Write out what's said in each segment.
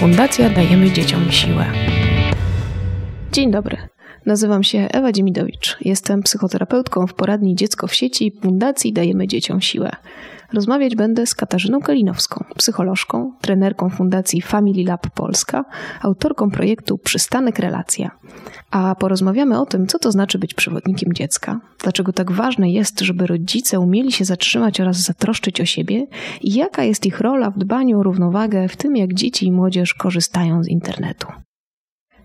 Fundacja Dajemy Dzieciom Siłę. Dzień dobry. Nazywam się Ewa Dziemidowicz. Jestem psychoterapeutką w poradni Dziecko w sieci Fundacji Dajemy Dzieciom Siłę. Rozmawiać będę z Katarzyną Kalinowską, psycholożką, trenerką Fundacji Family Lab Polska, autorką projektu Przystanek Relacja. A porozmawiamy o tym, co to znaczy być przewodnikiem dziecka, dlaczego tak ważne jest, żeby rodzice umieli się zatrzymać oraz zatroszczyć o siebie i jaka jest ich rola w dbaniu o równowagę w tym, jak dzieci i młodzież korzystają z internetu.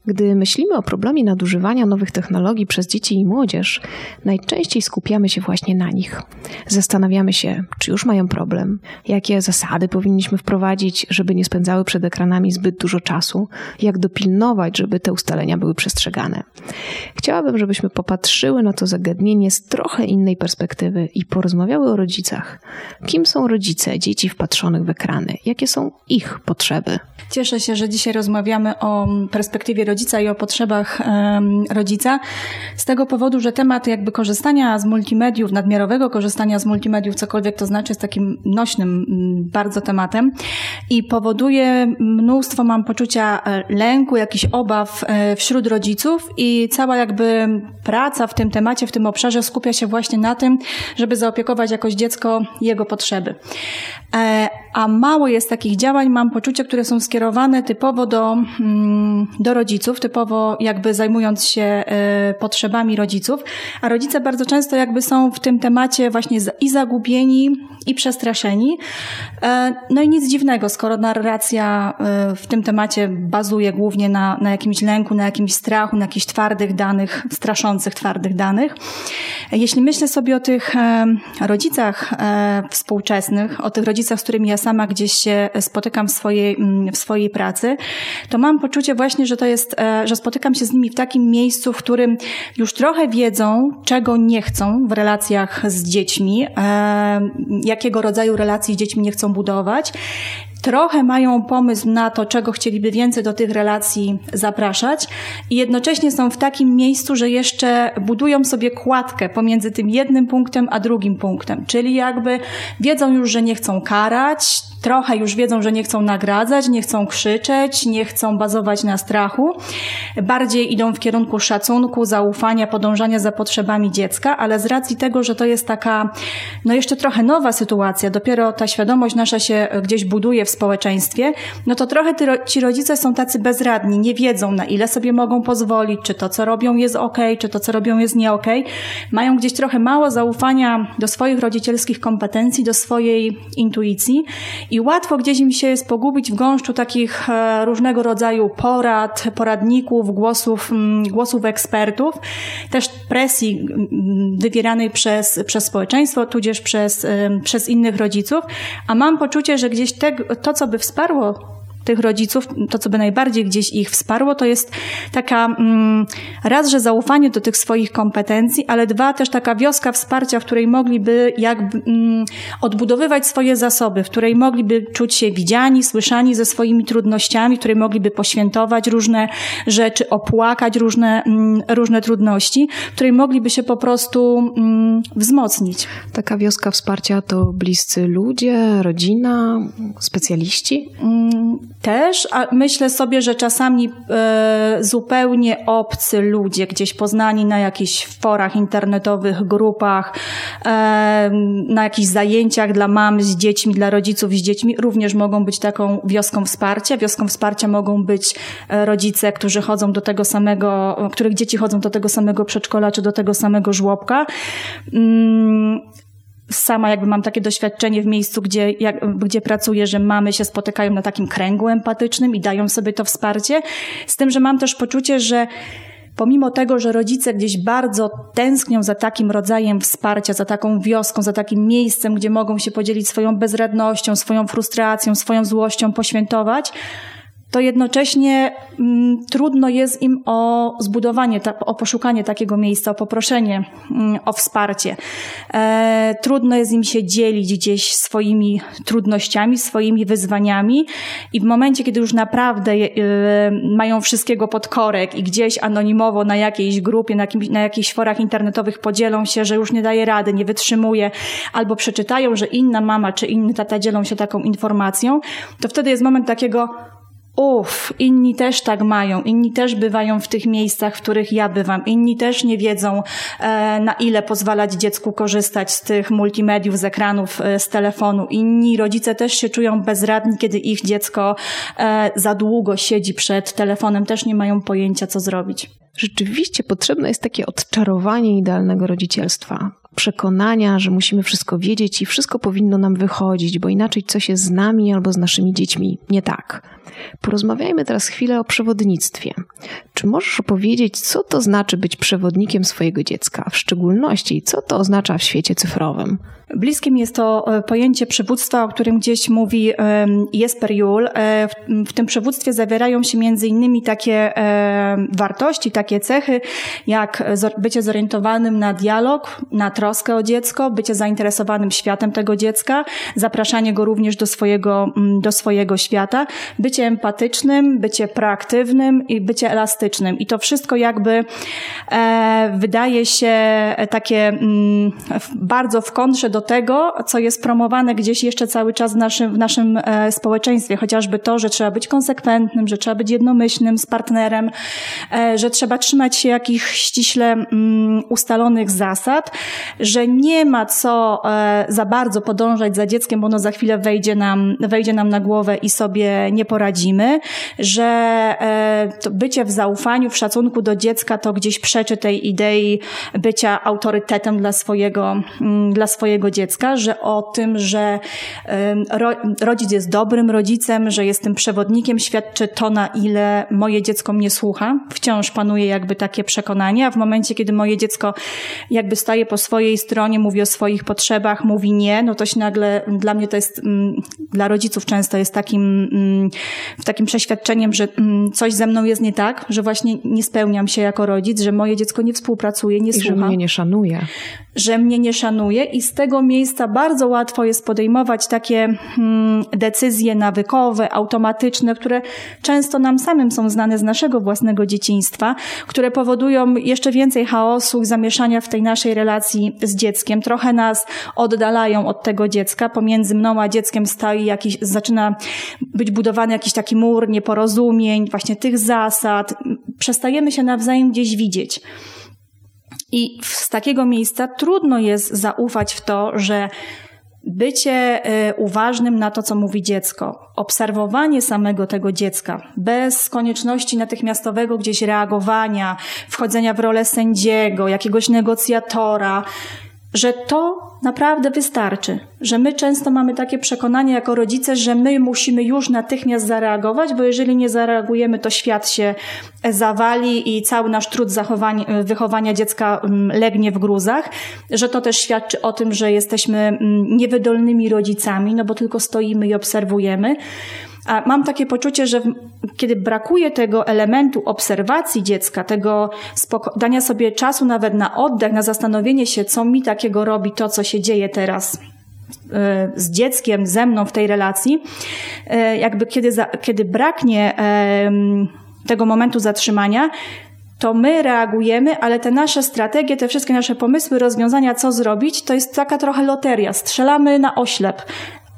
Gdy myślimy o problemie nadużywania nowych technologii przez dzieci i młodzież, najczęściej skupiamy się właśnie na nich. Zastanawiamy się, czy już mają problem, jakie zasady powinniśmy wprowadzić, żeby nie spędzały przed ekranami zbyt dużo czasu, jak dopilnować, żeby te ustalenia były przestrzegane. Chciałabym, żebyśmy popatrzyły na to zagadnienie z trochę innej perspektywy i porozmawiały o rodzicach. Kim są rodzice dzieci wpatrzonych w ekrany? Jakie są ich potrzeby? Cieszę się, że dzisiaj rozmawiamy o perspektywie rodziców rodzica i o potrzebach rodzica. Z tego powodu, że temat jakby korzystania z multimediów, nadmiarowego korzystania z multimediów, cokolwiek to znaczy, jest takim nośnym bardzo tematem i powoduje mnóstwo, mam poczucia e, lęku, jakichś obaw e, wśród rodziców i cała jakby praca w tym temacie, w tym obszarze skupia się właśnie na tym, żeby zaopiekować jakoś dziecko jego potrzeby. E, a mało jest takich działań, mam poczucie, które są skierowane typowo do, do rodziców typowo jakby zajmując się e, potrzebami rodziców, a rodzice bardzo często jakby są w tym temacie właśnie i zagubieni, i przestraszeni. E, no i nic dziwnego, skoro narracja e, w tym temacie bazuje głównie na, na jakimś lęku, na jakimś strachu, na jakichś twardych danych, straszących twardych danych. Jeśli myślę sobie o tych rodzicach współczesnych, o tych rodzicach, z którymi ja sama gdzieś się spotykam w swojej, w swojej pracy, to mam poczucie właśnie, że to jest E, że spotykam się z nimi w takim miejscu, w którym już trochę wiedzą, czego nie chcą w relacjach z dziećmi, e, jakiego rodzaju relacji z dziećmi nie chcą budować trochę mają pomysł na to, czego chcieliby więcej do tych relacji zapraszać. I jednocześnie są w takim miejscu, że jeszcze budują sobie kładkę pomiędzy tym jednym punktem a drugim punktem, czyli jakby wiedzą już, że nie chcą karać, trochę już wiedzą, że nie chcą nagradzać, nie chcą krzyczeć, nie chcą bazować na strachu, bardziej idą w kierunku szacunku, zaufania, podążania za potrzebami dziecka, ale z racji tego, że to jest taka, no jeszcze trochę nowa sytuacja, dopiero ta świadomość nasza się gdzieś buduje w społeczeństwie, no to trochę ci rodzice są tacy bezradni, nie wiedzą na ile sobie mogą pozwolić, czy to co robią jest ok, czy to co robią jest nie ok. Mają gdzieś trochę mało zaufania do swoich rodzicielskich kompetencji, do swojej intuicji i łatwo gdzieś im się jest pogubić w gąszczu takich e, różnego rodzaju porad, poradników, głosów, mm, głosów ekspertów, też presji mm, wywieranej przez, przez społeczeństwo, tudzież przez, przez innych rodziców, a mam poczucie, że gdzieś te, to, co by wsparło tych rodziców, to co by najbardziej gdzieś ich wsparło, to jest taka mm, raz, że zaufanie do tych swoich kompetencji, ale dwa, też taka wioska wsparcia, w której mogliby jakby mm, odbudowywać swoje zasoby, w której mogliby czuć się widziani, słyszani ze swoimi trudnościami, w której mogliby poświętować różne rzeczy, opłakać różne, mm, różne trudności, w której mogliby się po prostu wzmocnić. Taka wioska wsparcia to bliscy ludzie, rodzina, specjaliści? Też, a myślę sobie, że czasami e, zupełnie obcy ludzie, gdzieś poznani na jakichś forach internetowych, grupach, e, na jakichś zajęciach dla mam z dziećmi, dla rodziców z dziećmi, również mogą być taką wioską wsparcia. Wioską wsparcia mogą być e, rodzice, którzy chodzą do tego samego, których dzieci chodzą do tego samego przedszkola czy do tego samego żłobka. Mm, sama jakby mam takie doświadczenie w miejscu, gdzie, jak, gdzie pracuję, że mamy się spotykają na takim kręgu empatycznym i dają sobie to wsparcie. Z tym, że mam też poczucie, że pomimo tego, że rodzice gdzieś bardzo tęsknią za takim rodzajem wsparcia, za taką wioską, za takim miejscem, gdzie mogą się podzielić swoją bezradnością, swoją frustracją, swoją złością, poświętować, to jednocześnie mm, trudno jest im o zbudowanie, ta, o poszukanie takiego miejsca, o poproszenie mm, o wsparcie. E, trudno jest im się dzielić gdzieś swoimi trudnościami, swoimi wyzwaniami i w momencie, kiedy już naprawdę e, mają wszystkiego pod korek i gdzieś anonimowo na jakiejś grupie, na, na jakichś forach internetowych podzielą się, że już nie daje rady, nie wytrzymuje, albo przeczytają, że inna mama czy inny tata dzielą się taką informacją, to wtedy jest moment takiego uff, inni też tak mają, inni też bywają w tych miejscach, w których ja bywam, inni też nie wiedzą, e, na ile pozwalać dziecku korzystać z tych multimediów, z ekranów, e, z telefonu. Inni rodzice też się czują bezradni, kiedy ich dziecko e, za długo siedzi przed telefonem, też nie mają pojęcia, co zrobić. Rzeczywiście potrzebne jest takie odczarowanie idealnego rodzicielstwa. Przekonania, że musimy wszystko wiedzieć i wszystko powinno nam wychodzić, bo inaczej coś jest z nami albo z naszymi dziećmi nie tak. Porozmawiajmy teraz chwilę o przewodnictwie. Czy możesz opowiedzieć, co to znaczy być przewodnikiem swojego dziecka, w szczególności co to oznacza w świecie cyfrowym? Bliskim jest to e, pojęcie przywództwa, o którym gdzieś mówi Jesper Juhl. E, w tym przywództwie zawierają się między innymi takie wartości, takie cechy, jak bycie zorientowanym na dialog, na troskę o dziecko, bycie zainteresowanym światem tego dziecka, zapraszanie go również do swojego, do swojego świata, bycie empatycznym, bycie proaktywnym i bycie elastycznym. I to wszystko jakby e, wydaje się takie bardzo w kontrze do tego, co jest promowane gdzieś jeszcze cały czas w naszym, w naszym e, społeczeństwie. Chociażby to, że trzeba być konsekwentnym, że trzeba być jednomyślnym z partnerem, e, że trzeba trzymać się jakichś ściśle mm, ustalonych zasad, że nie ma co e, za bardzo podążać za dzieckiem, bo ono za chwilę wejdzie nam, wejdzie nam na głowę i sobie nie poradzimy, że to bycie w zaufaniu, w szacunku do dziecka to gdzieś przeczy tej idei bycia autorytetem dla swojego, mm, dla swojego dziecka, że o tym, że rodzic jest dobrym rodzicem, że jestem przewodnikiem, świadczy to, na ile moje dziecko mnie słucha. Wciąż panuje jakby takie przekonanie, a w momencie, kiedy moje dziecko jakby staje po swojej stronie, mówi o swoich potrzebach, mówi nie, no to się nagle, dla mnie to jest, mm, dla rodziców często jest takim, mm, takim przeświadczeniem, że mm, coś ze mną jest nie tak, że właśnie nie spełniam się jako rodzic, że moje dziecko nie współpracuje, nie I słucha. że mnie nie szanuje. Że mnie nie szanuje i z tego miejsca bardzo łatwo jest podejmować takie decyzje nawykowe, automatyczne, które często nam samym są znane z naszego własnego dzieciństwa, które powodują jeszcze więcej chaosu zamieszania w tej naszej relacji z dzieckiem. Trochę nas oddalają od tego dziecka. Pomiędzy mną a dzieckiem stoi jakiś, zaczyna być budowany jakiś taki mur nieporozumień, właśnie tych zasad. Przestajemy się nawzajem gdzieś widzieć. I z takiego miejsca trudno jest zaufać w to, że bycie y, uważnym na to, co mówi dziecko, obserwowanie samego tego dziecka, bez konieczności natychmiastowego gdzieś reagowania, wchodzenia w rolę sędziego, jakiegoś negocjatora, że to naprawdę wystarczy. Że my często mamy takie przekonanie jako rodzice, że my musimy już natychmiast zareagować, bo jeżeli nie zareagujemy, to świat się zawali i cały nasz trud wychowania dziecka mm, legnie w gruzach. Że to też świadczy o tym, że jesteśmy mm, niewydolnymi rodzicami, no bo tylko stoimy i obserwujemy. Mam takie poczucie, że kiedy brakuje tego elementu obserwacji dziecka, tego dania sobie czasu nawet na oddech, na zastanowienie się, co mi takiego robi to, co się dzieje teraz e, z dzieckiem, ze mną w tej relacji, e, jakby kiedy, kiedy braknie tego momentu zatrzymania, to my reagujemy, ale te nasze strategie, te wszystkie nasze pomysły, rozwiązania, co zrobić, to jest taka trochę loteria. Strzelamy na oślep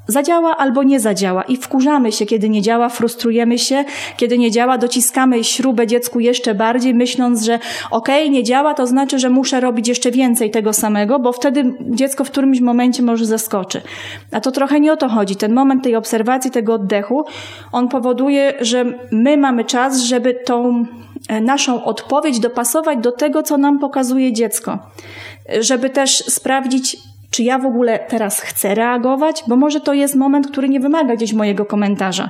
zadziała albo nie zadziała i wkurzamy się, kiedy nie działa, frustrujemy się, kiedy nie działa, dociskamy śrubę dziecku jeszcze bardziej, myśląc, że okej, okay, nie działa, to znaczy, że muszę robić jeszcze więcej tego samego, bo wtedy dziecko w którymś momencie może zaskoczy. A to trochę nie o to chodzi. Ten moment tej obserwacji, tego oddechu, on powoduje, że my mamy czas, żeby tą e, naszą odpowiedź dopasować do tego, co nam pokazuje dziecko. Żeby też sprawdzić, czy ja w ogóle teraz chcę reagować? Bo może to jest moment, który nie wymaga gdzieś mojego komentarza.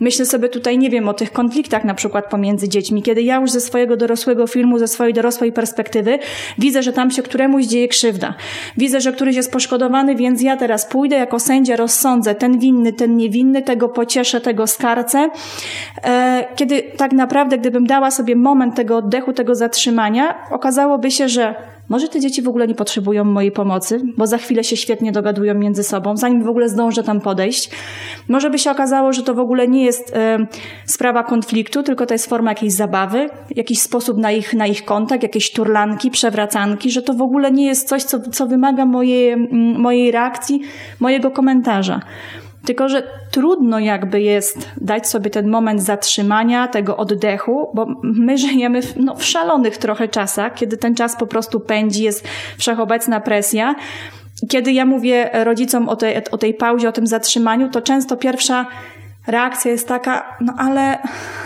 Myślę sobie tutaj, nie wiem, o tych konfliktach na przykład pomiędzy dziećmi, kiedy ja już ze swojego dorosłego filmu, ze swojej dorosłej perspektywy widzę, że tam się któremuś dzieje krzywda. Widzę, że któryś jest poszkodowany, więc ja teraz pójdę jako sędzia, rozsądzę ten winny, ten niewinny, tego pocieszę, tego skarcę. E, kiedy tak naprawdę, gdybym dała sobie moment tego oddechu, tego zatrzymania, okazałoby się, że może te dzieci w ogóle nie potrzebują mojej pomocy, bo za chwilę się świetnie dogadują między sobą, zanim w ogóle zdążę tam podejść. Może by się okazało, że to w ogóle nie jest e, sprawa konfliktu, tylko to jest forma jakiejś zabawy, jakiś sposób na ich, na ich kontakt, jakieś turlanki, przewracanki, że to w ogóle nie jest coś, co, co wymaga mojej, mojej reakcji, mojego komentarza. Tylko, że trudno jakby jest dać sobie ten moment zatrzymania, tego oddechu, bo my żyjemy w, no, w szalonych trochę czasach, kiedy ten czas po prostu pędzi, jest wszechobecna presja. Kiedy ja mówię rodzicom o tej, o tej pauzie, o tym zatrzymaniu, to często pierwsza reakcja jest taka, no ale,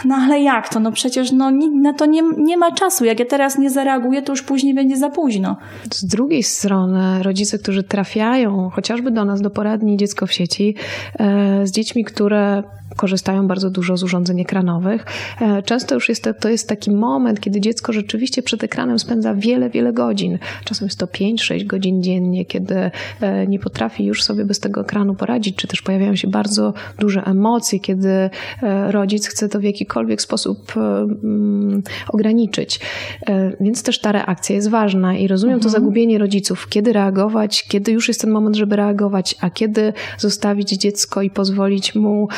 no ale jak to? No przecież no, na to nie, nie ma czasu. Jak ja teraz nie zareaguję, to już później będzie za późno. Z drugiej strony rodzice, którzy trafiają chociażby do nas, do poradni Dziecko w sieci, e, z dziećmi, które korzystają bardzo dużo z urządzeń ekranowych. E, często już jest to, to jest taki moment, kiedy dziecko rzeczywiście przed ekranem spędza wiele, wiele godzin. Czasem jest to 5-6 godzin dziennie, kiedy e, nie potrafi już sobie bez tego ekranu poradzić, czy też pojawiają się bardzo duże emocje, kiedy e, rodzic chce to w jakikolwiek sposób mm, ograniczyć. Więc też ta reakcja jest ważna i rozumiem mhm. to zagubienie rodziców, kiedy reagować, kiedy już jest ten moment, żeby reagować, a kiedy zostawić dziecko i pozwolić mu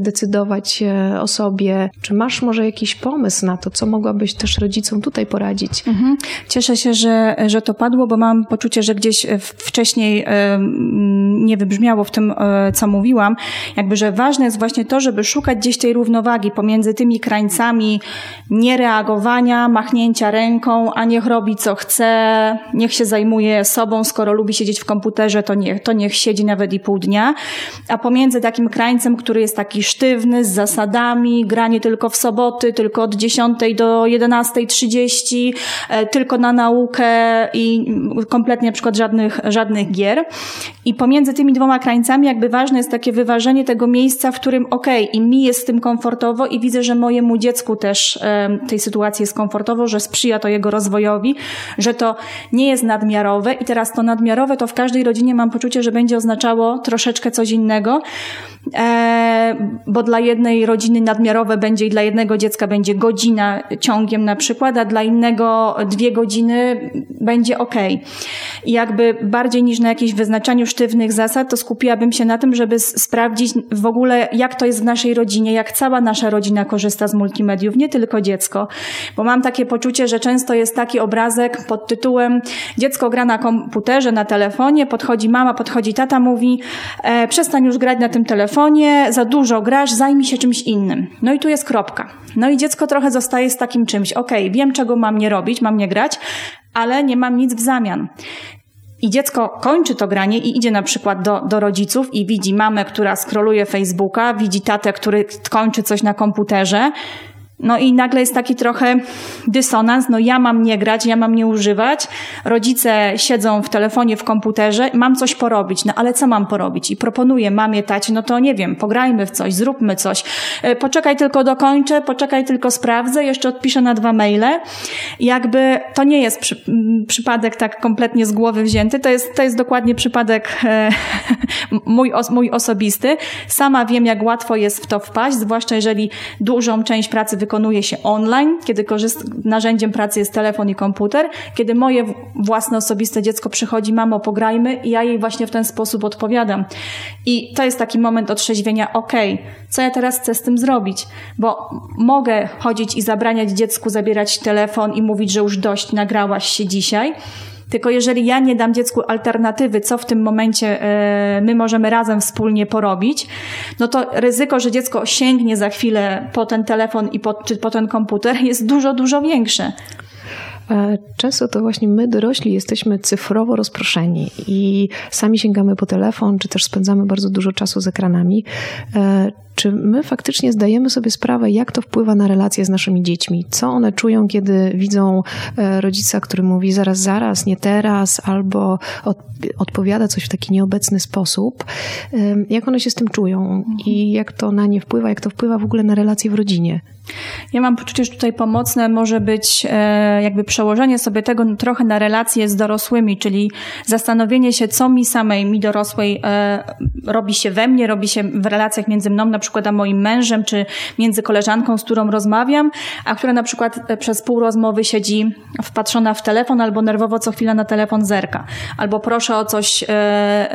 decydować e, o sobie. Czy masz może jakiś pomysł na to, co mogłabyś też rodzicom tutaj poradzić? Mhm. Cieszę się, że, że to padło, bo mam poczucie, że gdzieś e, wcześniej e, nie wybrzmiało w tym, co mówiłam, jakby, że ważne jest właśnie to, żeby szukać gdzieś tej równowagi pomiędzy tymi krańcami niereagowania, machnięcia ręką, a niech robi co chce, niech się zajmuje sobą, skoro lubi siedzieć w komputerze, to niech, to niech siedzi nawet i pół dnia, a pomiędzy takim krańcem, który jest taki sztywny, z zasadami, granie tylko w soboty, tylko od 10 do 11.30, e, tylko na naukę i kompletnie na przykład żadnych, żadnych gier. I pomiędzy tymi dwoma krańcami jakby ważne jest takie wyważenie tego miejsca, w którym okej, okay, i mi jest z tym komfortowo i widzę, że mojemu dziecku też tej sytuacji jest komfortowo, że sprzyja to jego rozwojowi, że to nie jest nadmiarowe i teraz to nadmiarowe to w każdej rodzinie mam poczucie, że będzie oznaczało troszeczkę coś innego. Bo dla jednej rodziny nadmiarowe będzie i dla jednego dziecka będzie godzina ciągiem na przykład, a dla innego dwie godziny będzie ok. I jakby bardziej niż na jakimś wyznaczaniu sztywnych zasad, to skupiłabym się na tym, żeby sprawdzić w ogóle, jak to jest w naszej rodzinie, jak cała nasza rodzina korzysta z multimediów, nie tylko dziecko. Bo mam takie poczucie, że często jest taki obrazek pod tytułem dziecko gra na komputerze, na telefonie, podchodzi mama, podchodzi tata, mówi e, przestań już grać na tym telefonie, za dużo grasz, zajmij się czymś innym. No i tu jest kropka. No i dziecko trochę zostaje z takim czymś. Okej, okay, wiem czego mam nie robić, mam nie grać, ale nie mam nic w zamian. I dziecko kończy to granie i idzie na przykład do, do rodziców i widzi mamę, która skroluje Facebooka, widzi tatę, który kończy coś na komputerze no i nagle jest taki trochę dysonans, no ja mam nie grać, ja mam nie używać, rodzice siedzą w telefonie, w komputerze, mam coś porobić, no ale co mam porobić? I proponuję mamie, tacie, no to nie wiem, pograjmy w coś, zróbmy coś, e, poczekaj tylko dokończę, poczekaj tylko sprawdzę, jeszcze odpiszę na dwa maile. Jakby to nie jest przy, przypadek tak kompletnie z głowy wzięty, to jest, to jest dokładnie przypadek e, mój, mój osobisty. Sama wiem, jak łatwo jest w to wpaść, zwłaszcza jeżeli dużą część pracy wykonuje się online, kiedy korzyst- narzędziem pracy jest telefon i komputer, kiedy moje własne osobiste dziecko przychodzi, mamo, pograjmy i ja jej właśnie w ten sposób odpowiadam. I to jest taki moment otrzeźwienia, okej, okay, co ja teraz chcę z tym zrobić? Bo mogę chodzić i zabraniać dziecku zabierać telefon i mówić, że już dość, nagrałaś się dzisiaj, tylko jeżeli ja nie dam dziecku alternatywy, co w tym momencie e, my możemy razem wspólnie porobić, no to ryzyko, że dziecko sięgnie za chwilę po ten telefon i po, czy po ten komputer jest dużo, dużo większe. E, często to właśnie my, dorośli, jesteśmy cyfrowo rozproszeni i sami sięgamy po telefon, czy też spędzamy bardzo dużo czasu z ekranami. Czy my faktycznie zdajemy sobie sprawę, jak to wpływa na relacje z naszymi dziećmi? Co one czują, kiedy widzą e, rodzica, który mówi zaraz, zaraz, nie teraz, albo odpowiada coś w taki nieobecny sposób? Jak one się z tym czują i jak to na nie wpływa, jak to wpływa w ogóle na relacje w rodzinie? Ja mam poczucie, że tutaj pomocne może być e, jakby przełożenie sobie tego trochę na relacje z dorosłymi, czyli zastanowienie się, co mi samej, mi dorosłej e, robi się we mnie, robi się w relacjach między mną, na przykład moim mężem, czy między koleżanką, z którą rozmawiam, a która na przykład e, przez pół rozmowy siedzi wpatrzona w telefon albo nerwowo co chwila na telefon zerka. Albo proszę o coś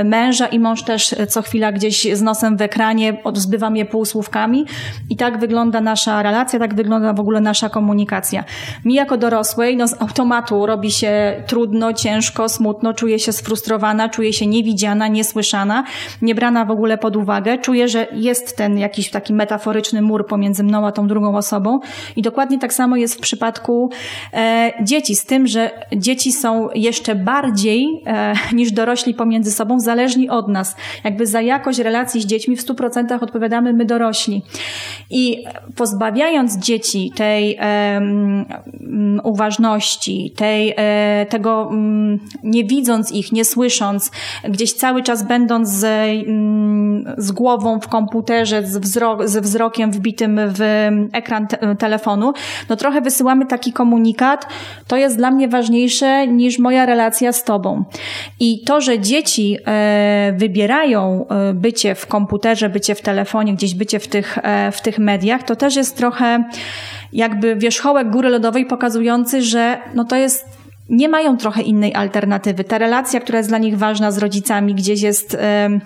męża i mąż też co chwila gdzieś z nosem w ekranie, zbywa mnie półsłówkami i tak wygląda nasza relacja relacja, tak wygląda w ogóle nasza komunikacja. Mi jako dorosłej, no z automatu robi się trudno, ciężko, smutno, czuję się sfrustrowana, czuję się niewidziana, niesłyszana, niebrana w ogóle pod uwagę, czuję, że jest ten jakiś taki metaforyczny mur pomiędzy mną a tą drugą osobą i dokładnie tak samo jest w przypadku e, dzieci, z tym, że dzieci są jeszcze bardziej e, niż dorośli pomiędzy sobą zależni od nas. Jakby za jakość relacji z dziećmi w 100% odpowiadamy my dorośli. I pozbawiając dzieci tej e, uważności, tej, e, tego mm, nie widząc ich, nie słysząc, gdzieś cały czas będąc z, mm, z głową w komputerze, z, wzrok, z wzrokiem wbitym w ekran te telefonu, no trochę wysyłamy taki komunikat, to jest dla mnie ważniejsze niż moja relacja z tobą. I to, że dzieci e, wybierają e, bycie w komputerze, bycie w telefonie, gdzieś bycie w tych, w tych mediach, to też jest trochę jakby wierzchołek góry lodowej pokazujący, że no to jest nie mają trochę innej alternatywy. Ta relacja, która jest dla nich ważna z rodzicami, gdzieś jest. Yy,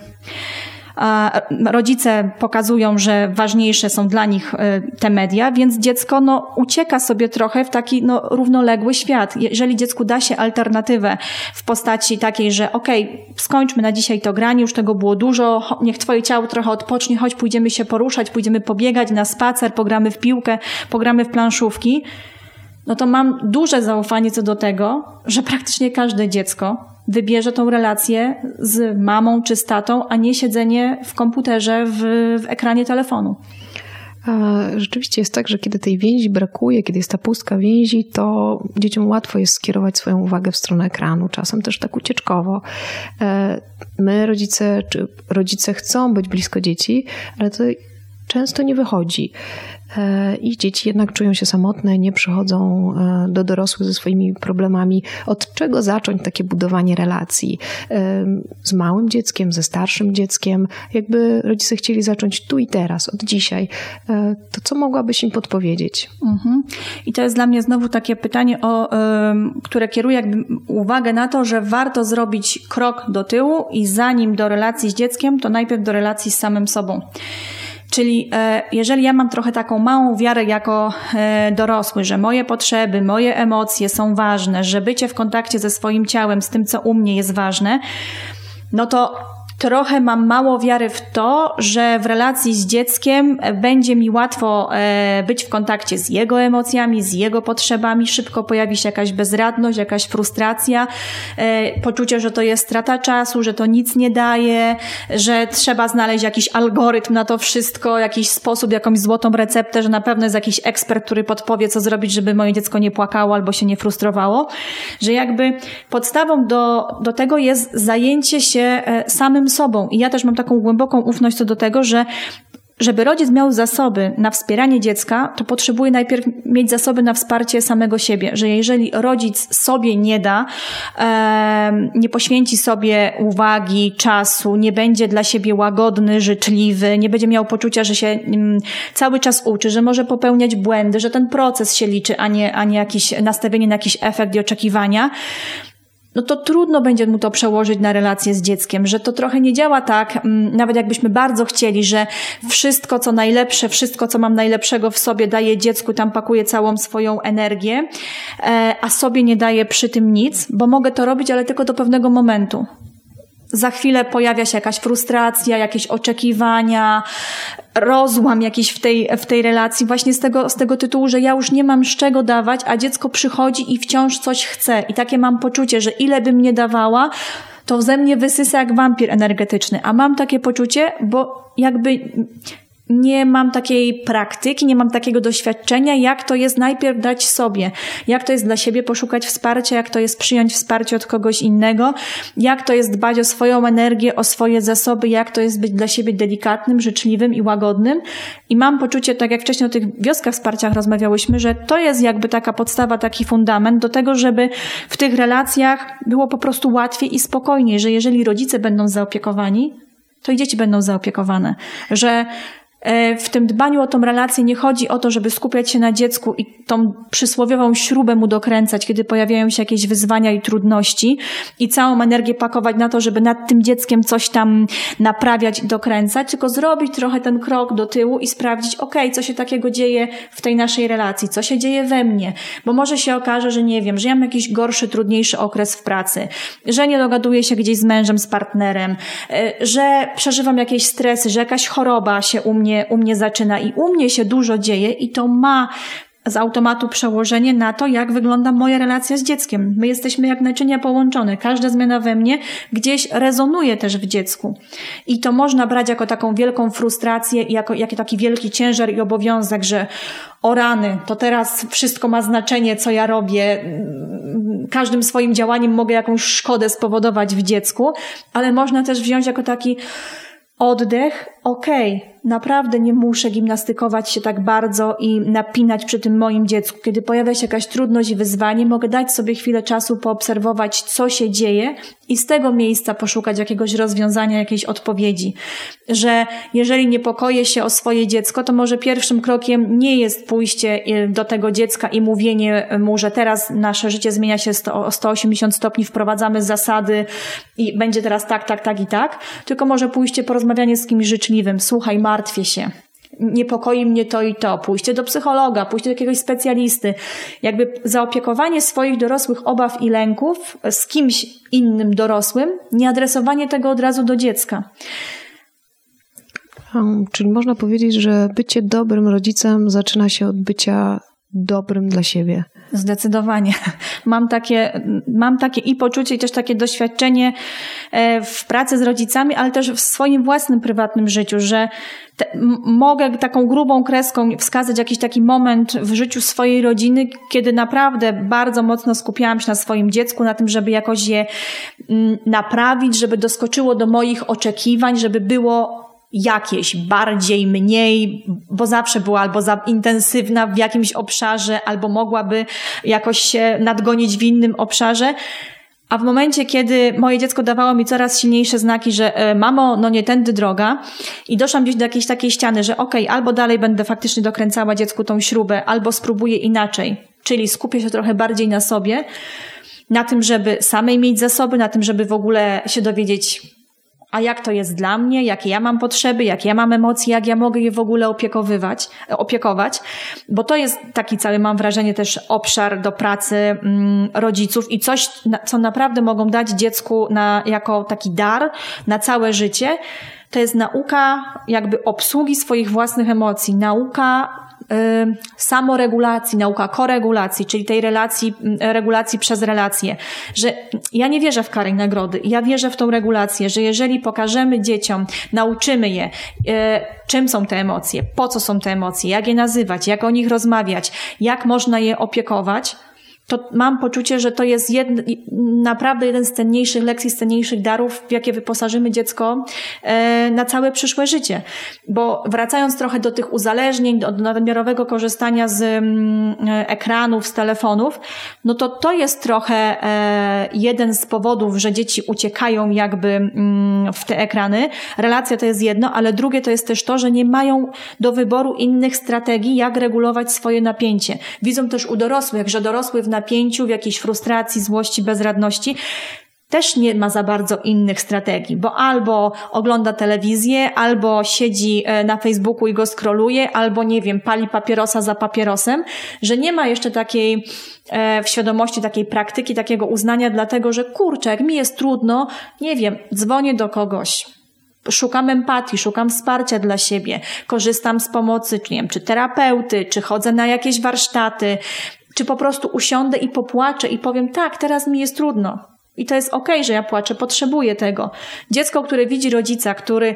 rodzice pokazują, że ważniejsze są dla nich e, te media, więc dziecko no, ucieka sobie trochę w taki no, równoległy świat. Jeżeli dziecku da się alternatywę w postaci takiej, że okej, okay, skończmy na dzisiaj to granie, już tego było dużo, niech twoje ciało trochę odpocznie, choć pójdziemy się poruszać, pójdziemy pobiegać na spacer, pogramy w piłkę, pogramy w planszówki, no to mam duże zaufanie co do tego, że praktycznie każde dziecko wybierze tą relację z mamą czy z tatą, a nie siedzenie w komputerze, w, w ekranie telefonu. Rzeczywiście jest tak, że kiedy tej więzi brakuje, kiedy jest ta pustka więzi, to dzieciom łatwo jest skierować swoją uwagę w stronę ekranu, czasem też tak ucieczkowo. E, my, rodzice, czy rodzice chcą być blisko dzieci, ale to często nie wychodzi. E, i dzieci jednak czują się samotne, nie przychodzą e, do dorosłych ze swoimi problemami. Od czego zacząć takie budowanie relacji e, z małym dzieckiem, ze starszym dzieckiem? Jakby rodzice chcieli zacząć tu i teraz, od dzisiaj, to co mogłabyś im podpowiedzieć? Mhm. I to jest dla mnie znowu takie pytanie, o, które kieruje uwagę na to, że warto zrobić krok do tyłu i zanim do relacji z dzieckiem, to najpierw do relacji z samym sobą. Czyli e, jeżeli ja mam trochę taką małą wiarę jako e, dorosły, że moje potrzeby, moje emocje są ważne, że bycie w kontakcie ze swoim ciałem, z tym, co u mnie jest ważne, no to trochę mam mało wiary w to, że w relacji z dzieckiem będzie mi łatwo e, być w kontakcie z jego emocjami, z jego potrzebami. Szybko pojawi się jakaś bezradność, jakaś frustracja, e, poczucie, że to jest strata czasu, że to nic nie daje, że trzeba znaleźć jakiś algorytm na to wszystko, jakiś sposób, jakąś złotą receptę, że na pewno jest jakiś ekspert, który podpowie, co zrobić, żeby moje dziecko nie płakało albo się nie frustrowało. Że jakby podstawą do, do tego jest zajęcie się e, samym sobą. I ja też mam taką głęboką ufność co do tego, że żeby rodzic miał zasoby na wspieranie dziecka, to potrzebuje najpierw mieć zasoby na wsparcie samego siebie. Że jeżeli rodzic sobie nie da, nie poświęci sobie uwagi, czasu, nie będzie dla siebie łagodny, życzliwy, nie będzie miał poczucia, że się mm, cały czas uczy, że może popełniać błędy, że ten proces się liczy, a nie, a nie jakieś nastawienie na jakiś efekt i oczekiwania, no to trudno będzie mu to przełożyć na relację z dzieckiem, że to trochę nie działa tak, mm, nawet jakbyśmy bardzo chcieli, że wszystko, co najlepsze, wszystko, co mam najlepszego w sobie, daje dziecku, tam pakuje całą swoją energię, e, a sobie nie daje przy tym nic, bo mogę to robić, ale tylko do pewnego momentu za chwilę pojawia się jakaś frustracja, jakieś oczekiwania, rozłam jakiś w tej, w tej relacji właśnie z tego, z tego tytułu, że ja już nie mam z czego dawać, a dziecko przychodzi i wciąż coś chce. I takie mam poczucie, że ile bym nie dawała, to ze mnie wysysa jak wampir energetyczny. A mam takie poczucie, bo jakby nie mam takiej praktyki, nie mam takiego doświadczenia, jak to jest najpierw dać sobie, jak to jest dla siebie poszukać wsparcia, jak to jest przyjąć wsparcie od kogoś innego, jak to jest dbać o swoją energię, o swoje zasoby, jak to jest być dla siebie delikatnym, życzliwym i łagodnym. I mam poczucie, tak jak wcześniej o tych wioskach wsparciach rozmawiałyśmy, że to jest jakby taka podstawa, taki fundament do tego, żeby w tych relacjach było po prostu łatwiej i spokojniej, że jeżeli rodzice będą zaopiekowani, to i dzieci będą zaopiekowane, że w tym dbaniu o tą relację nie chodzi o to, żeby skupiać się na dziecku i tą przysłowiową śrubę mu dokręcać, kiedy pojawiają się jakieś wyzwania i trudności i całą energię pakować na to, żeby nad tym dzieckiem coś tam naprawiać i dokręcać, tylko zrobić trochę ten krok do tyłu i sprawdzić, ok, co się takiego dzieje w tej naszej relacji, co się dzieje we mnie, bo może się okaże, że nie wiem, że ja mam jakiś gorszy, trudniejszy okres w pracy, że nie dogaduję się gdzieś z mężem, z partnerem, e, że przeżywam jakieś stresy, że jakaś choroba się u mnie mnie, u mnie zaczyna i u mnie się dużo dzieje i to ma z automatu przełożenie na to, jak wygląda moja relacja z dzieckiem. My jesteśmy jak naczynia połączone. Każda zmiana we mnie gdzieś rezonuje też w dziecku. I to można brać jako taką wielką frustrację i jako, jako taki wielki ciężar i obowiązek, że o rany, to teraz wszystko ma znaczenie, co ja robię. Każdym swoim działaniem mogę jakąś szkodę spowodować w dziecku, ale można też wziąć jako taki oddech, okej, okay, naprawdę nie muszę gimnastykować się tak bardzo i napinać przy tym moim dziecku. Kiedy pojawia się jakaś trudność i wyzwanie, mogę dać sobie chwilę czasu poobserwować, co się dzieje i z tego miejsca poszukać jakiegoś rozwiązania, jakiejś odpowiedzi. Że jeżeli niepokoję się o swoje dziecko, to może pierwszym krokiem nie jest pójście y, do tego dziecka i mówienie mu, że teraz nasze życie zmienia się o 180 stopni, wprowadzamy zasady i będzie teraz tak, tak, tak i tak, tylko może pójście porozmawianie z kimś życzliwym. Słuchaj, ma martwię się. Niepokoi mnie to i to, pójście do psychologa, pójście do jakiegoś specjalisty, jakby zaopiekowanie swoich dorosłych obaw i lęków z kimś innym dorosłym, nie adresowanie tego od razu do dziecka. Czyli można powiedzieć, że bycie dobrym rodzicem zaczyna się od bycia dobrym dla siebie. Zdecydowanie. Mam takie, mam takie i poczucie, i też takie doświadczenie e, w pracy z rodzicami, ale też w swoim własnym prywatnym życiu, że te, mogę taką grubą kreską wskazać jakiś taki moment w życiu swojej rodziny, kiedy naprawdę bardzo mocno skupiałam się na swoim dziecku, na tym, żeby jakoś je naprawić, żeby doskoczyło do moich oczekiwań, żeby było jakieś, bardziej, mniej, bo zawsze była albo za intensywna w jakimś obszarze, albo mogłaby jakoś się nadgonić w innym obszarze. A w momencie, kiedy moje dziecko dawało mi coraz silniejsze znaki, że e, mamo, no nie tędy droga i doszłam gdzieś do jakiejś takiej ściany, że okej, okay, albo dalej będę faktycznie dokręcała dziecku tą śrubę, albo spróbuję inaczej, czyli skupię się trochę bardziej na sobie, na tym, żeby samej mieć zasoby, na tym, żeby w ogóle się dowiedzieć, a jak to jest dla mnie, jakie ja mam potrzeby, jakie ja mam emocje, jak ja mogę je w ogóle opiekowywać, opiekować, bo to jest taki cały, mam wrażenie, też obszar do pracy mm, rodziców i coś, co naprawdę mogą dać dziecku na, jako taki dar na całe życie, to jest nauka jakby obsługi swoich własnych emocji, nauka samoregulacji, nauka koregulacji, czyli tej relacji, y, regulacji przez relacje, że ja nie wierzę w kary i nagrody, ja wierzę w tą regulację, że jeżeli pokażemy dzieciom, nauczymy je, y, czym są te emocje, po co są te emocje, jak je nazywać, jak o nich rozmawiać, jak można je opiekować, to mam poczucie, że to jest jed, naprawdę jeden z cenniejszych lekcji, z cenniejszych darów, w jakie wyposażymy dziecko e, na całe przyszłe życie. Bo wracając trochę do tych uzależnień, do, nadmiarowego korzystania z mm, ekranów, z telefonów, no to to jest trochę e, jeden z powodów, że dzieci uciekają jakby mm, w te ekrany. Relacja to jest jedno, ale drugie to jest też to, że nie mają do wyboru innych strategii, jak regulować swoje napięcie. Widzą też u dorosłych, że dorosły w napięciu, w jakiejś frustracji, złości, bezradności, też nie ma za bardzo innych strategii, bo albo ogląda telewizję, albo siedzi e, na Facebooku i go skroluje, albo nie wiem, pali papierosa za papierosem, że nie ma jeszcze takiej e, w świadomości takiej praktyki, takiego uznania, dlatego że kurczę, jak mi jest trudno, nie wiem, dzwonię do kogoś, Szukam empatii, szukam wsparcia dla siebie, korzystam z pomocy, nie wiem, czy terapeuty, czy chodzę na jakieś warsztaty, czy po prostu usiądę i popłaczę i powiem, tak, teraz mi jest trudno. I to jest okej, okay, że ja płaczę, potrzebuję tego. Dziecko, które widzi rodzica, który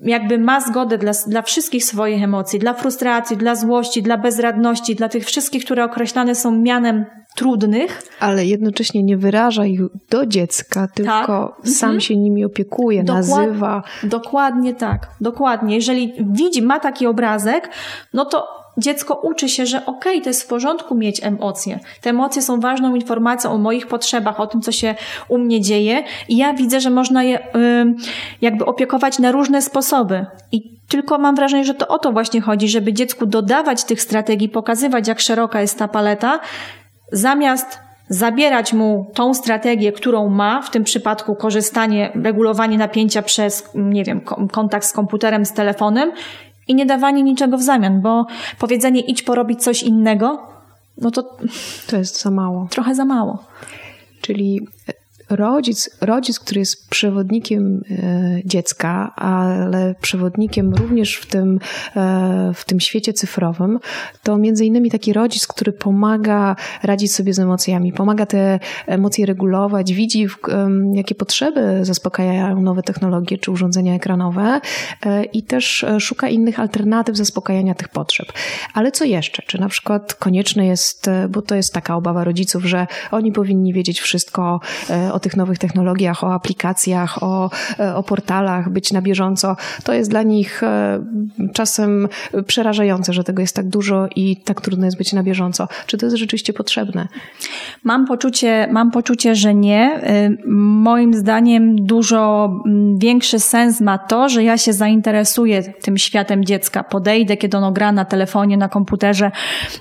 jakby ma zgodę dla, dla wszystkich swoich emocji, dla frustracji, dla złości, dla bezradności, dla tych wszystkich, które określane są mianem trudnych. Ale jednocześnie nie wyraża ich do dziecka, tylko tak. sam mhm. się nimi opiekuje, Dokład... nazywa. Dokładnie tak, dokładnie. Jeżeli widzi, ma taki obrazek, no to dziecko uczy się, że okej, okay, to jest w porządku mieć emocje. Te emocje są ważną informacją o moich potrzebach, o tym, co się u mnie dzieje i ja widzę, że można je jakby opiekować na różne sposoby. I tylko mam wrażenie, że to o to właśnie chodzi, żeby dziecku dodawać tych strategii, pokazywać, jak szeroka jest ta paleta, zamiast zabierać mu tą strategię, którą ma, w tym przypadku korzystanie, regulowanie napięcia przez, nie wiem, kontakt z komputerem, z telefonem i nie dawanie niczego w zamian, bo powiedzenie idź porobić coś innego, no to. To jest za mało. Trochę za mało. Czyli rodzic, rodzic, który jest przewodnikiem e, dziecka, ale przewodnikiem również w tym, e, w tym świecie cyfrowym, to między innymi taki rodzic, który pomaga radzić sobie z emocjami, pomaga te emocje regulować, widzi, jakie potrzeby zaspokajają nowe technologie czy urządzenia ekranowe e, i też szuka innych alternatyw zaspokajania tych potrzeb. Ale co jeszcze? Czy na przykład konieczne jest, bo to jest taka obawa rodziców, że oni powinni wiedzieć wszystko o tych nowych technologiach, o aplikacjach, o, e, o portalach, być na bieżąco. To jest dla nich e, czasem przerażające, że tego jest tak dużo i tak trudno jest być na bieżąco. Czy to jest rzeczywiście potrzebne? Mam poczucie, mam poczucie, że nie. E, moim zdaniem dużo większy sens ma to, że ja się zainteresuję tym światem dziecka. Podejdę, kiedy ono gra na telefonie, na komputerze,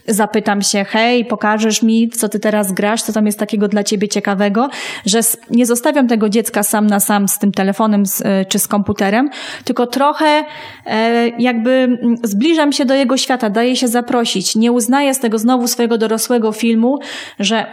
zapytam się, hej, pokażesz mi, co ty teraz grasz, co tam jest takiego dla ciebie ciekawego, że nie zostawiam tego dziecka sam na sam z tym telefonem e, czy z komputerem, tylko trochę e, jakby zbliżam się do jego świata, daję się zaprosić. Nie uznaję z tego znowu swojego dorosłego filmu, że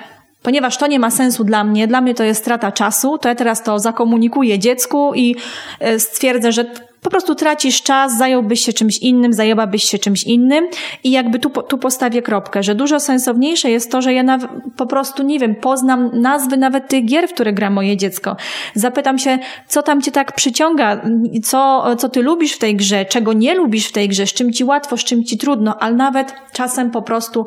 ponieważ to nie ma sensu dla mnie, dla mnie to jest strata czasu, to ja teraz to zakomunikuję dziecku i e, stwierdzę, że po prostu tracisz czas, zająłbyś się czymś innym, zajęłabyś się czymś innym i jakby tu, tu postawię kropkę, że dużo sensowniejsze jest to, że ja na, po prostu, nie wiem, poznam nazwy nawet tych gier, w które gra moje dziecko. Zapytam się, co tam cię tak przyciąga, co, co ty lubisz w tej grze, czego nie lubisz w tej grze, z czym ci łatwo, z czym ci trudno, ale nawet czasem po prostu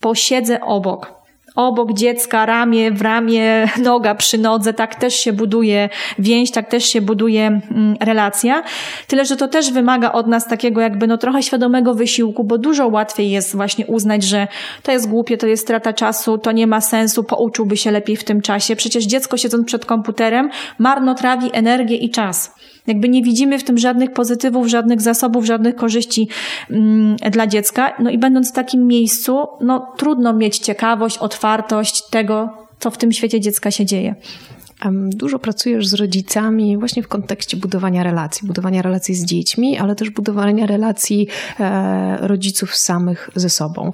posiedzę obok obok dziecka, ramię w ramię, noga przy nodze, tak też się buduje więź, tak też się buduje mm, relacja. Tyle, że to też wymaga od nas takiego jakby no trochę świadomego wysiłku, bo dużo łatwiej jest właśnie uznać, że to jest głupie, to jest strata czasu, to nie ma sensu, pouczyłby się lepiej w tym czasie. Przecież dziecko siedząc przed komputerem marnotrawi energię i czas. Jakby nie widzimy w tym żadnych pozytywów, żadnych zasobów, żadnych korzyści mm, dla dziecka. No i będąc w takim miejscu, no trudno mieć ciekawość, otwartość tego, co w tym świecie dziecka się dzieje. Dużo pracujesz z rodzicami właśnie w kontekście budowania relacji, budowania relacji z dziećmi, ale też budowania relacji e, rodziców samych ze sobą.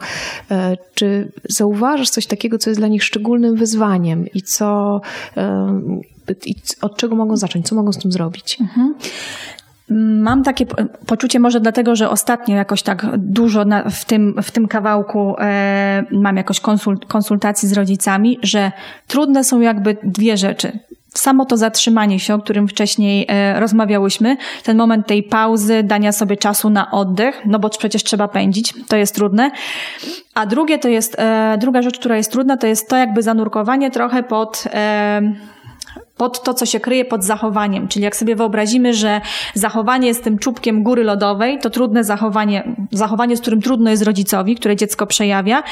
E, czy zauważasz coś takiego, co jest dla nich szczególnym wyzwaniem i co e, i od czego mogą zacząć, co mogą z tym zrobić? Mhm. Mam takie poczucie, może dlatego, że ostatnio jakoś tak dużo na, w, tym, w tym kawałku e, mam jakoś konsult, konsultacji z rodzicami, że trudne są jakby dwie rzeczy. Samo to zatrzymanie się, o którym wcześniej e, rozmawiałyśmy, ten moment tej pauzy, dania sobie czasu na oddech, no bo przecież trzeba pędzić, to jest trudne. A drugie to jest, e, druga rzecz, która jest trudna, to jest to jakby zanurkowanie trochę pod e, pod to, co się kryje pod zachowaniem. Czyli jak sobie wyobrazimy, że zachowanie jest tym czubkiem góry lodowej, to trudne zachowanie, zachowanie, z którym trudno jest rodzicowi, które dziecko przejawia,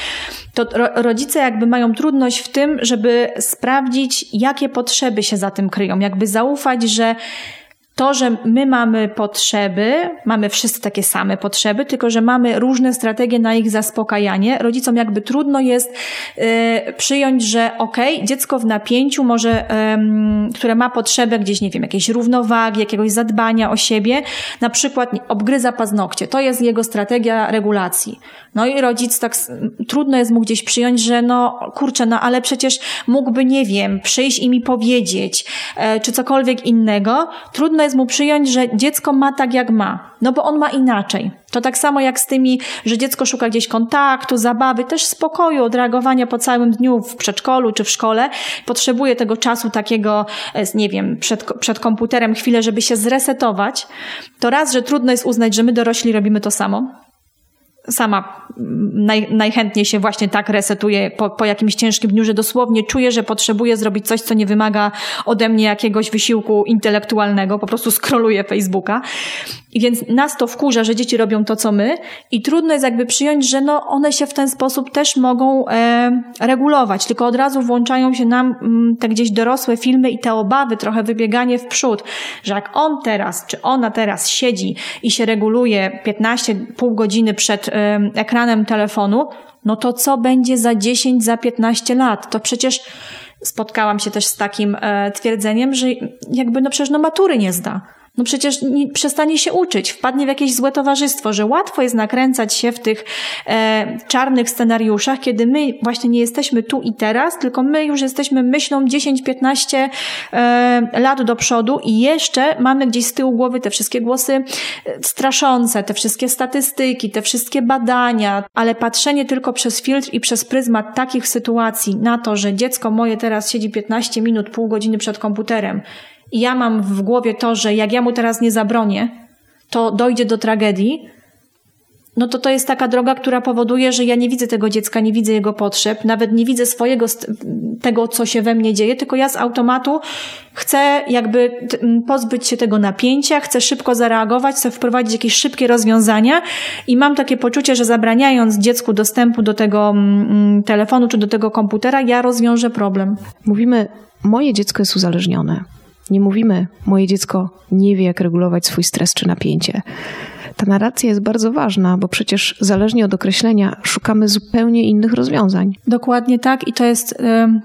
to rodzice jakby mają trudność w tym, żeby sprawdzić, jakie potrzeby się za tym kryją, jakby zaufać, że to, że my mamy potrzeby, mamy wszyscy takie same potrzeby, tylko że mamy różne strategie na ich zaspokajanie. Rodzicom jakby trudno jest y, przyjąć, że okej, okay, dziecko w napięciu może, y, które ma potrzebę gdzieś, nie wiem, jakiejś równowagi, jakiegoś zadbania o siebie, na przykład obgryza paznokcie. To jest jego strategia regulacji. No i rodzic tak trudno jest mu gdzieś przyjąć, że no kurczę, no ale przecież mógłby, nie wiem, przyjść i mi powiedzieć, y, czy cokolwiek innego. Trudno jest mu przyjąć, że dziecko ma tak jak ma, no bo on ma inaczej. To tak samo jak z tymi, że dziecko szuka gdzieś kontaktu, zabawy, też spokoju, odreagowania po całym dniu w przedszkolu czy w szkole. Potrzebuje tego czasu takiego, e, nie wiem, przed, przed komputerem chwilę, żeby się zresetować. To raz, że trudno jest uznać, że my dorośli robimy to samo sama naj, najchętniej się właśnie tak resetuję po, po jakimś ciężkim dniu, że dosłownie czuję, że potrzebuję zrobić coś, co nie wymaga ode mnie jakiegoś wysiłku intelektualnego, po prostu skroluję Facebooka. I więc nas to wkurza, że dzieci robią to, co my i trudno jest jakby przyjąć, że no one się w ten sposób też mogą e, regulować, tylko od razu włączają się nam m, mm, te gdzieś dorosłe filmy i te obawy, trochę wybieganie w przód, że jak on teraz, czy ona teraz siedzi i się reguluje 15, pół godziny przed e, ekranem telefonu, no to co będzie za 10, za 15 lat? To przecież spotkałam się też z takim e, twierdzeniem, że jakby no przecież no matury nie zda no przecież nie, przestanie się uczyć, wpadnie w jakieś złe towarzystwo, że łatwo jest nakręcać się w tych e, czarnych scenariuszach, kiedy my właśnie nie jesteśmy tu i teraz, tylko my już jesteśmy myślą 10-15 e, lat do przodu i jeszcze mamy gdzieś z tyłu głowy te wszystkie głosy e, straszące, te wszystkie statystyki, te wszystkie badania, ale patrzenie tylko przez filtr i przez pryzmat takich sytuacji na to, że dziecko moje teraz siedzi 15 minut, pół godziny przed komputerem ja mam w głowie to, że jak ja mu teraz nie zabronię, to dojdzie do tragedii, no to to jest taka droga, która powoduje, że ja nie widzę tego dziecka, nie widzę jego potrzeb, nawet nie widzę swojego, tego, co się we mnie dzieje, tylko ja z automatu chcę jakby pozbyć się tego napięcia, chcę szybko zareagować, chcę wprowadzić jakieś szybkie rozwiązania i mam takie poczucie, że zabraniając dziecku dostępu do tego telefonu czy do tego komputera, ja rozwiążę problem. Mówimy, moje dziecko jest uzależnione. Nie mówimy, moje dziecko nie wie, jak regulować swój stres czy napięcie. Ta narracja jest bardzo ważna, bo przecież zależnie od określenia szukamy zupełnie innych rozwiązań. Dokładnie tak i to jest,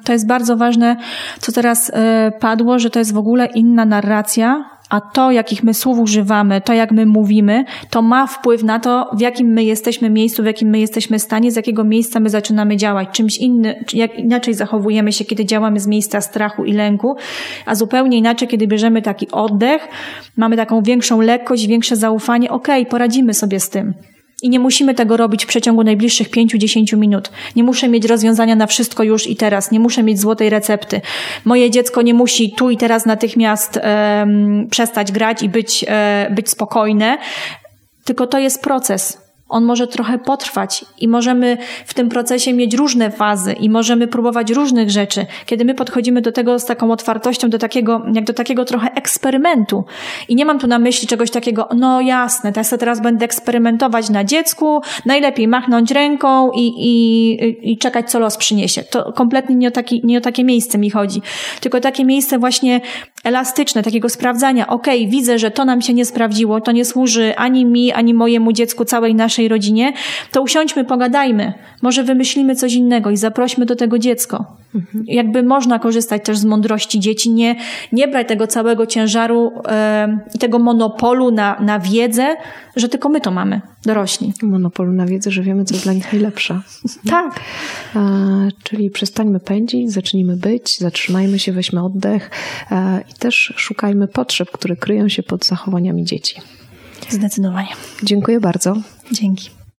to jest bardzo ważne, co teraz e, padło, że to jest w ogóle inna narracja, a to, jakich my słów używamy, to jak my mówimy, to ma wpływ na to, w jakim my jesteśmy miejscu, w jakim my jesteśmy stanie, z jakiego miejsca my zaczynamy działać. Czymś innym, jak inaczej zachowujemy się, kiedy działamy z miejsca strachu i lęku, a zupełnie inaczej, kiedy bierzemy taki oddech, mamy taką większą lekkość, większe zaufanie, okej, okay, poradzimy sobie z tym. I nie musimy tego robić w przeciągu najbliższych 5-10 minut. Nie muszę mieć rozwiązania na wszystko już i teraz. Nie muszę mieć złotej recepty. Moje dziecko nie musi tu i teraz natychmiast um, przestać grać i być, e, być spokojne. Tylko to jest proces on może trochę potrwać i możemy w tym procesie mieć różne fazy i możemy próbować różnych rzeczy. Kiedy my podchodzimy do tego z taką otwartością, do takiego, jak do takiego trochę eksperymentu. I nie mam tu na myśli czegoś takiego, no jasne, ja teraz będę eksperymentować na dziecku, najlepiej machnąć ręką i, i, i czekać, co los przyniesie. To kompletnie nie o, taki, nie o takie miejsce mi chodzi. Tylko takie miejsce właśnie elastyczne, takiego sprawdzania. Okej, okay, widzę, że to nam się nie sprawdziło, to nie służy ani mi, ani mojemu dziecku, całej naszej rodzinie, to usiądźmy, pogadajmy. Może wymyślimy coś innego i zaprośmy do tego dziecko. Mhm. Jakby można korzystać też z mądrości dzieci, nie, nie brać tego całego ciężaru i tego monopolu na, na wiedzę, że tylko my to mamy, dorośli. Monopolu na wiedzę, że wiemy, co jest dla nich najlepsze. tak. E, czyli przestańmy pędzić, zacznijmy być, zatrzymajmy się, weźmy oddech e, też szukajmy potrzeb, które kryją się pod zachowaniami dzieci. Zdecydowanie. Dziękuję bardzo. Dzięki.